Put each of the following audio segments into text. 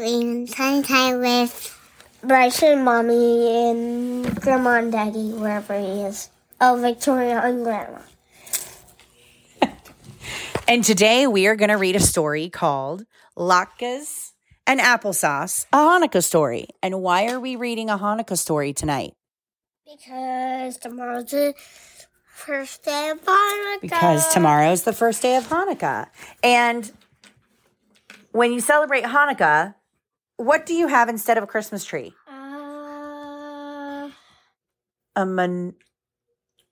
cream, spend time with Bryce and mommy and grandma and daddy, wherever he is. Oh, Victoria and grandma. And today we are going to read a story called Latkes and Applesauce, a Hanukkah story. And why are we reading a Hanukkah story tonight? Because tomorrow's the first day of Hanukkah. Because tomorrow's the first day of Hanukkah. And when you celebrate Hanukkah, what do you have instead of a Christmas tree? Uh, A man,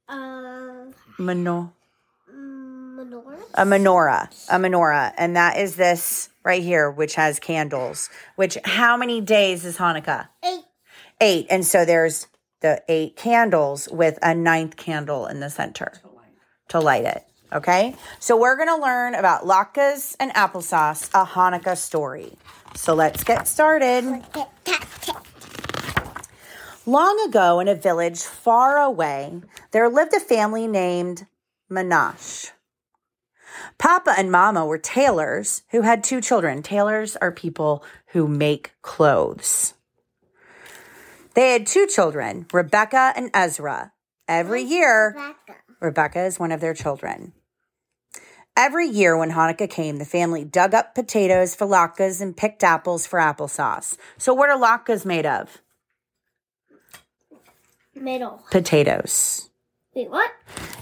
uh, mano, menorah? a menorah, a menorah. And that is this right here, which has candles. Which, how many days is Hanukkah? Eight. Eight. And so there's the eight candles with a ninth candle in the center to light it. Okay. So we're going to learn about latkes and applesauce, a Hanukkah story. So let's get started. Long ago, in a village far away, there lived a family named Menashe. Papa and Mama were tailors who had two children. Tailors are people who make clothes. They had two children, Rebecca and Ezra. Every year, Rebecca. Rebecca is one of their children. Every year when Hanukkah came, the family dug up potatoes for latkes and picked apples for applesauce. So, what are latkes made of? Middle. Potatoes. Wait, what?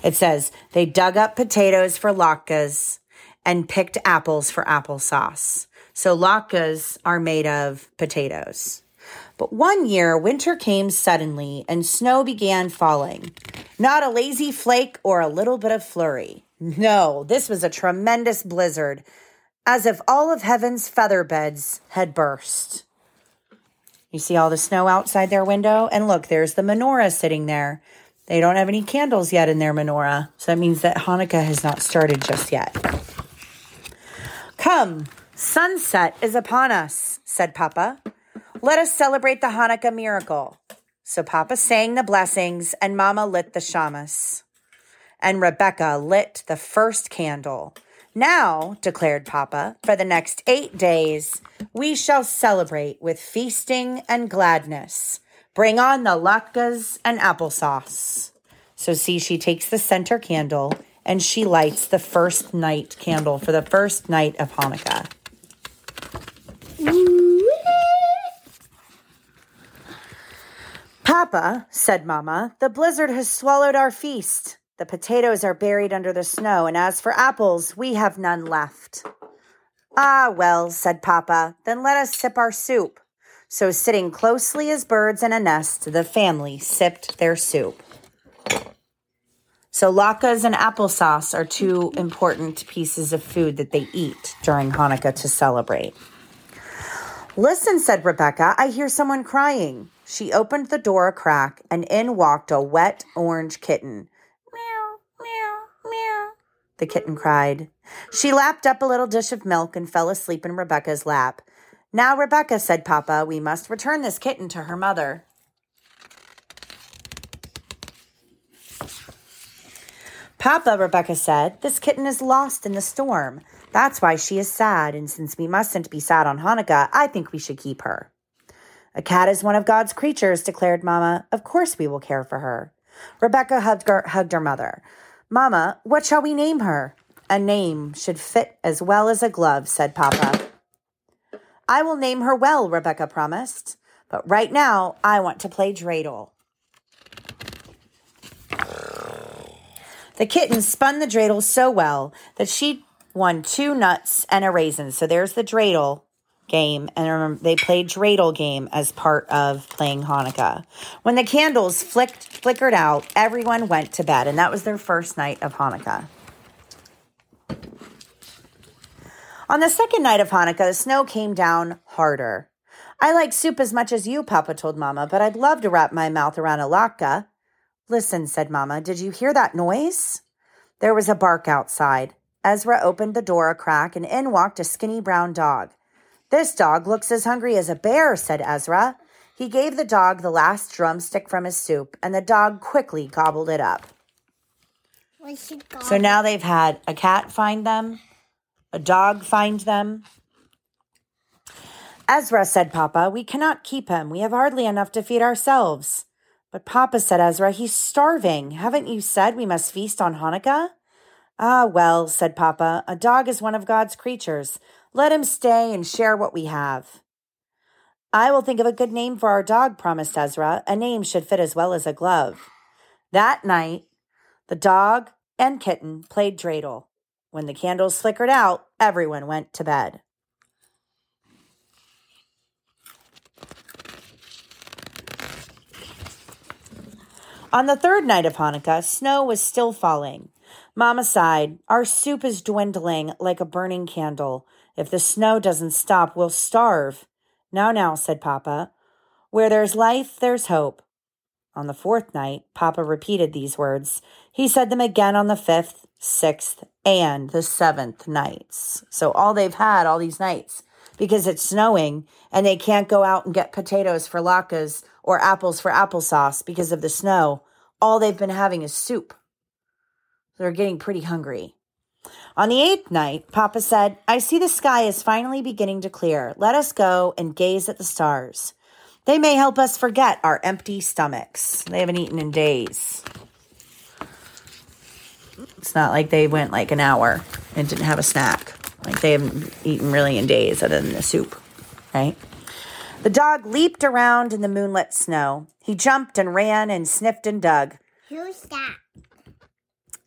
It says they dug up potatoes for latkes and picked apples for applesauce. So latkes are made of potatoes. But one year, winter came suddenly and snow began falling. Not a lazy flake or a little bit of flurry. No, this was a tremendous blizzard, as if all of heaven's feather beds had burst. You see all the snow outside their window? And look, there's the menorah sitting there. They don't have any candles yet in their menorah. So that means that Hanukkah has not started just yet. Come, sunset is upon us, said Papa. Let us celebrate the Hanukkah miracle. So Papa sang the blessings and Mama lit the shamas. And Rebecca lit the first candle. Now, declared Papa, for the next eight days, we shall celebrate with feasting and gladness. Bring on the latkes and applesauce. So, see, she takes the center candle and she lights the first night candle for the first night of Hanukkah. Papa, said Mama, the blizzard has swallowed our feast. The potatoes are buried under the snow, and as for apples, we have none left. Ah, well, said Papa, then let us sip our soup. So, sitting closely as birds in a nest, the family sipped their soup. So, latkes and applesauce are two important pieces of food that they eat during Hanukkah to celebrate. Listen, said Rebecca, I hear someone crying. She opened the door a crack, and in walked a wet orange kitten. The kitten cried. She lapped up a little dish of milk and fell asleep in Rebecca's lap. Now, Rebecca, said Papa, we must return this kitten to her mother. Papa, Rebecca said, this kitten is lost in the storm. That's why she is sad, and since we mustn't be sad on Hanukkah, I think we should keep her. A cat is one of God's creatures, declared Mamma. Of course we will care for her. Rebecca hugged her, hugged her mother. Mamma, what shall we name her? A name should fit as well as a glove, said Papa. I will name her well, Rebecca promised. But right now, I want to play dreidel. The kitten spun the dreidel so well that she won two nuts and a raisin. So there's the dreidel game. And they played dreidel game as part of playing Hanukkah. When the candles flicked, flickered out, everyone went to bed. And that was their first night of Hanukkah. On the second night of Hanukkah, the snow came down harder. I like soup as much as you, Papa told Mama, but I'd love to wrap my mouth around a latke. Listen, said Mama, did you hear that noise? There was a bark outside. Ezra opened the door a crack, and in walked a skinny brown dog. This dog looks as hungry as a bear, said Ezra. He gave the dog the last drumstick from his soup, and the dog quickly gobbled it up. What she got? So now they've had a cat find them, a dog find them. Ezra, said Papa, we cannot keep him. We have hardly enough to feed ourselves. But Papa, said Ezra, he's starving. Haven't you said we must feast on Hanukkah? Ah, well, said Papa, a dog is one of God's creatures. Let him stay and share what we have. I will think of a good name for our dog, promised Ezra. A name should fit as well as a glove. That night, the dog and kitten played dreidel. When the candles flickered out, everyone went to bed. On the third night of Hanukkah, snow was still falling. Mama sighed, Our soup is dwindling like a burning candle. If the snow doesn't stop, we'll starve. Now, now, said Papa. Where there's life, there's hope. On the fourth night, Papa repeated these words. He said them again on the fifth, sixth, and the seventh nights. So all they've had all these nights because it's snowing and they can't go out and get potatoes for latkes or apples for applesauce because of the snow. All they've been having is soup. They're getting pretty hungry. On the eighth night, Papa said, I see the sky is finally beginning to clear. Let us go and gaze at the stars. They may help us forget our empty stomachs. They haven't eaten in days. It's not like they went like an hour and didn't have a snack. Like they haven't eaten really in days other than the soup, right? The dog leaped around in the moonlit snow. He jumped and ran and sniffed and dug. Who's that?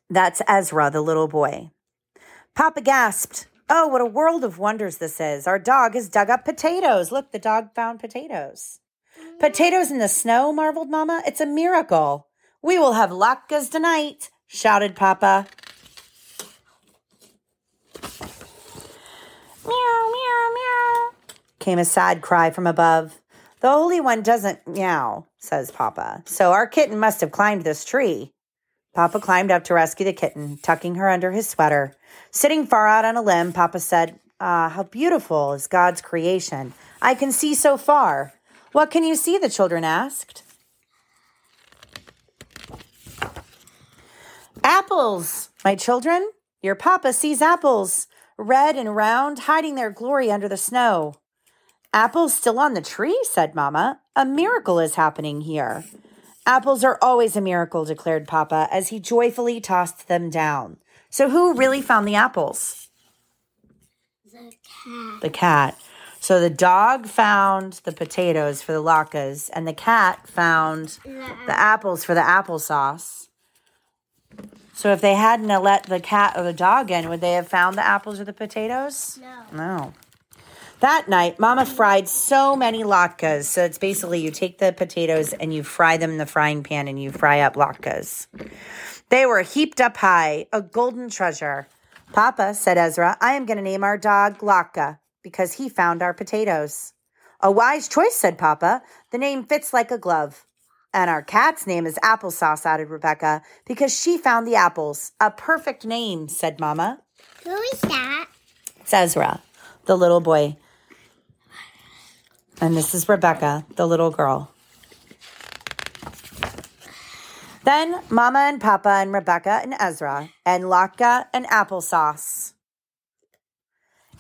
That's Ezra, the little boy. Papa gasped. Oh, what a world of wonders this is. Our dog has dug up potatoes. Look, the dog found potatoes. Potatoes in the snow, marveled Mama. It's a miracle. We will have latkes tonight, shouted Papa. Meow, meow, meow, came a sad cry from above. The Holy One doesn't meow, says Papa. So our kitten must have climbed this tree. Papa climbed up to rescue the kitten, tucking her under his sweater. Sitting far out on a limb, Papa said, Ah, how beautiful is God's creation. I can see so far. What can you see? the children asked. Apples, my children. Your papa sees apples, red and round, hiding their glory under the snow. Apples still on the tree, said Mamma. A miracle is happening here. Apples are always a miracle, declared Papa as he joyfully tossed them down. So, who really found the apples? The cat. The cat. So, the dog found the potatoes for the latkes, and the cat found the apples for the applesauce. So, if they hadn't let the cat or the dog in, would they have found the apples or the potatoes? No. No. That night, Mama fried so many latkes. So it's basically you take the potatoes and you fry them in the frying pan and you fry up latkes. They were heaped up high, a golden treasure. Papa, said Ezra, I am going to name our dog Latke because he found our potatoes. A wise choice, said Papa. The name fits like a glove. And our cat's name is Applesauce, added Rebecca, because she found the apples. A perfect name, said Mama. Who is that? It's Ezra, the little boy. And this is Rebecca, the little girl. Then Mama and Papa and Rebecca and Ezra and Latke and applesauce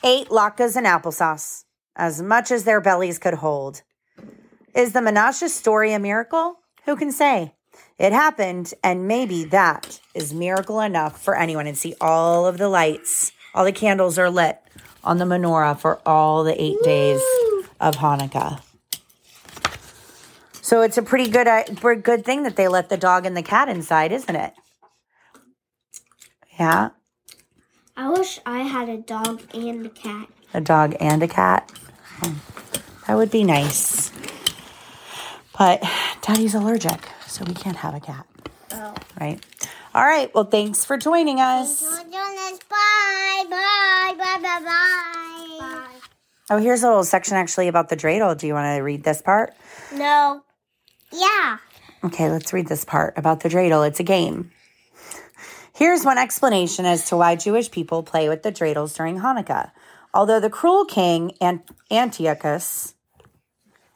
ate latkes and applesauce as much as their bellies could hold. Is the Menashe story a miracle? Who can say? It happened, and maybe that is miracle enough for anyone. And see, all of the lights, all the candles are lit on the menorah for all the eight days of Hanukkah. So it's a pretty good, uh, good thing that they let the dog and the cat inside, isn't it? Yeah, I wish I had a dog and a cat. a dog and a cat. Oh, that would be nice. But Daddy's allergic, so we can't have a cat, Oh. right? All right. Well, thanks for joining us. Bye. Bye. Bye. Bye. Bye. Bye. Oh, here's a little section actually about the dreidel. Do you want to read this part? No. Yeah. Okay, let's read this part about the dreidel. It's a game. Here's one explanation as to why Jewish people play with the dreidels during Hanukkah. Although the cruel king Ant- Antiochus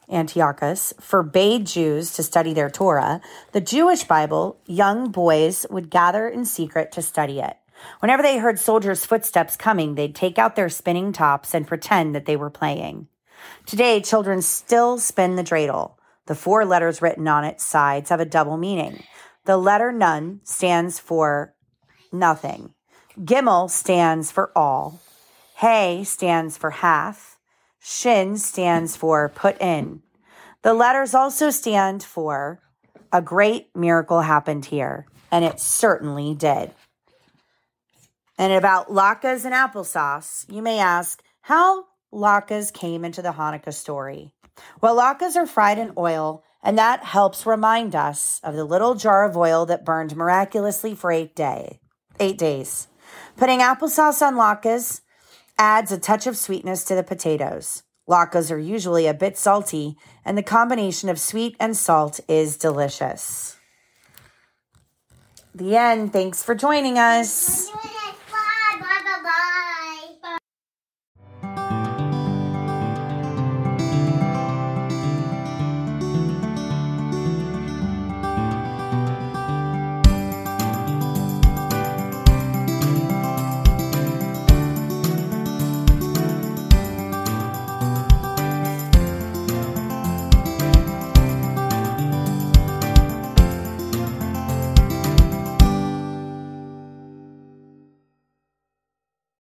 Antiochus forbade Jews to study their Torah, the Jewish Bible, young boys would gather in secret to study it. Whenever they heard soldiers' footsteps coming, they'd take out their spinning tops and pretend that they were playing. Today, children still spin the dreidel. The four letters written on its sides have a double meaning. The letter Nun stands for nothing. Gimel stands for all. Hey stands for half. Shin stands for put in. The letters also stand for a great miracle happened here, and it certainly did. And about latkes and applesauce, you may ask how latkes came into the Hanukkah story. Well, latkes are fried in oil, and that helps remind us of the little jar of oil that burned miraculously for eight day, eight days. Putting applesauce on latkes adds a touch of sweetness to the potatoes. Latkes are usually a bit salty, and the combination of sweet and salt is delicious. The end. Thanks for joining us.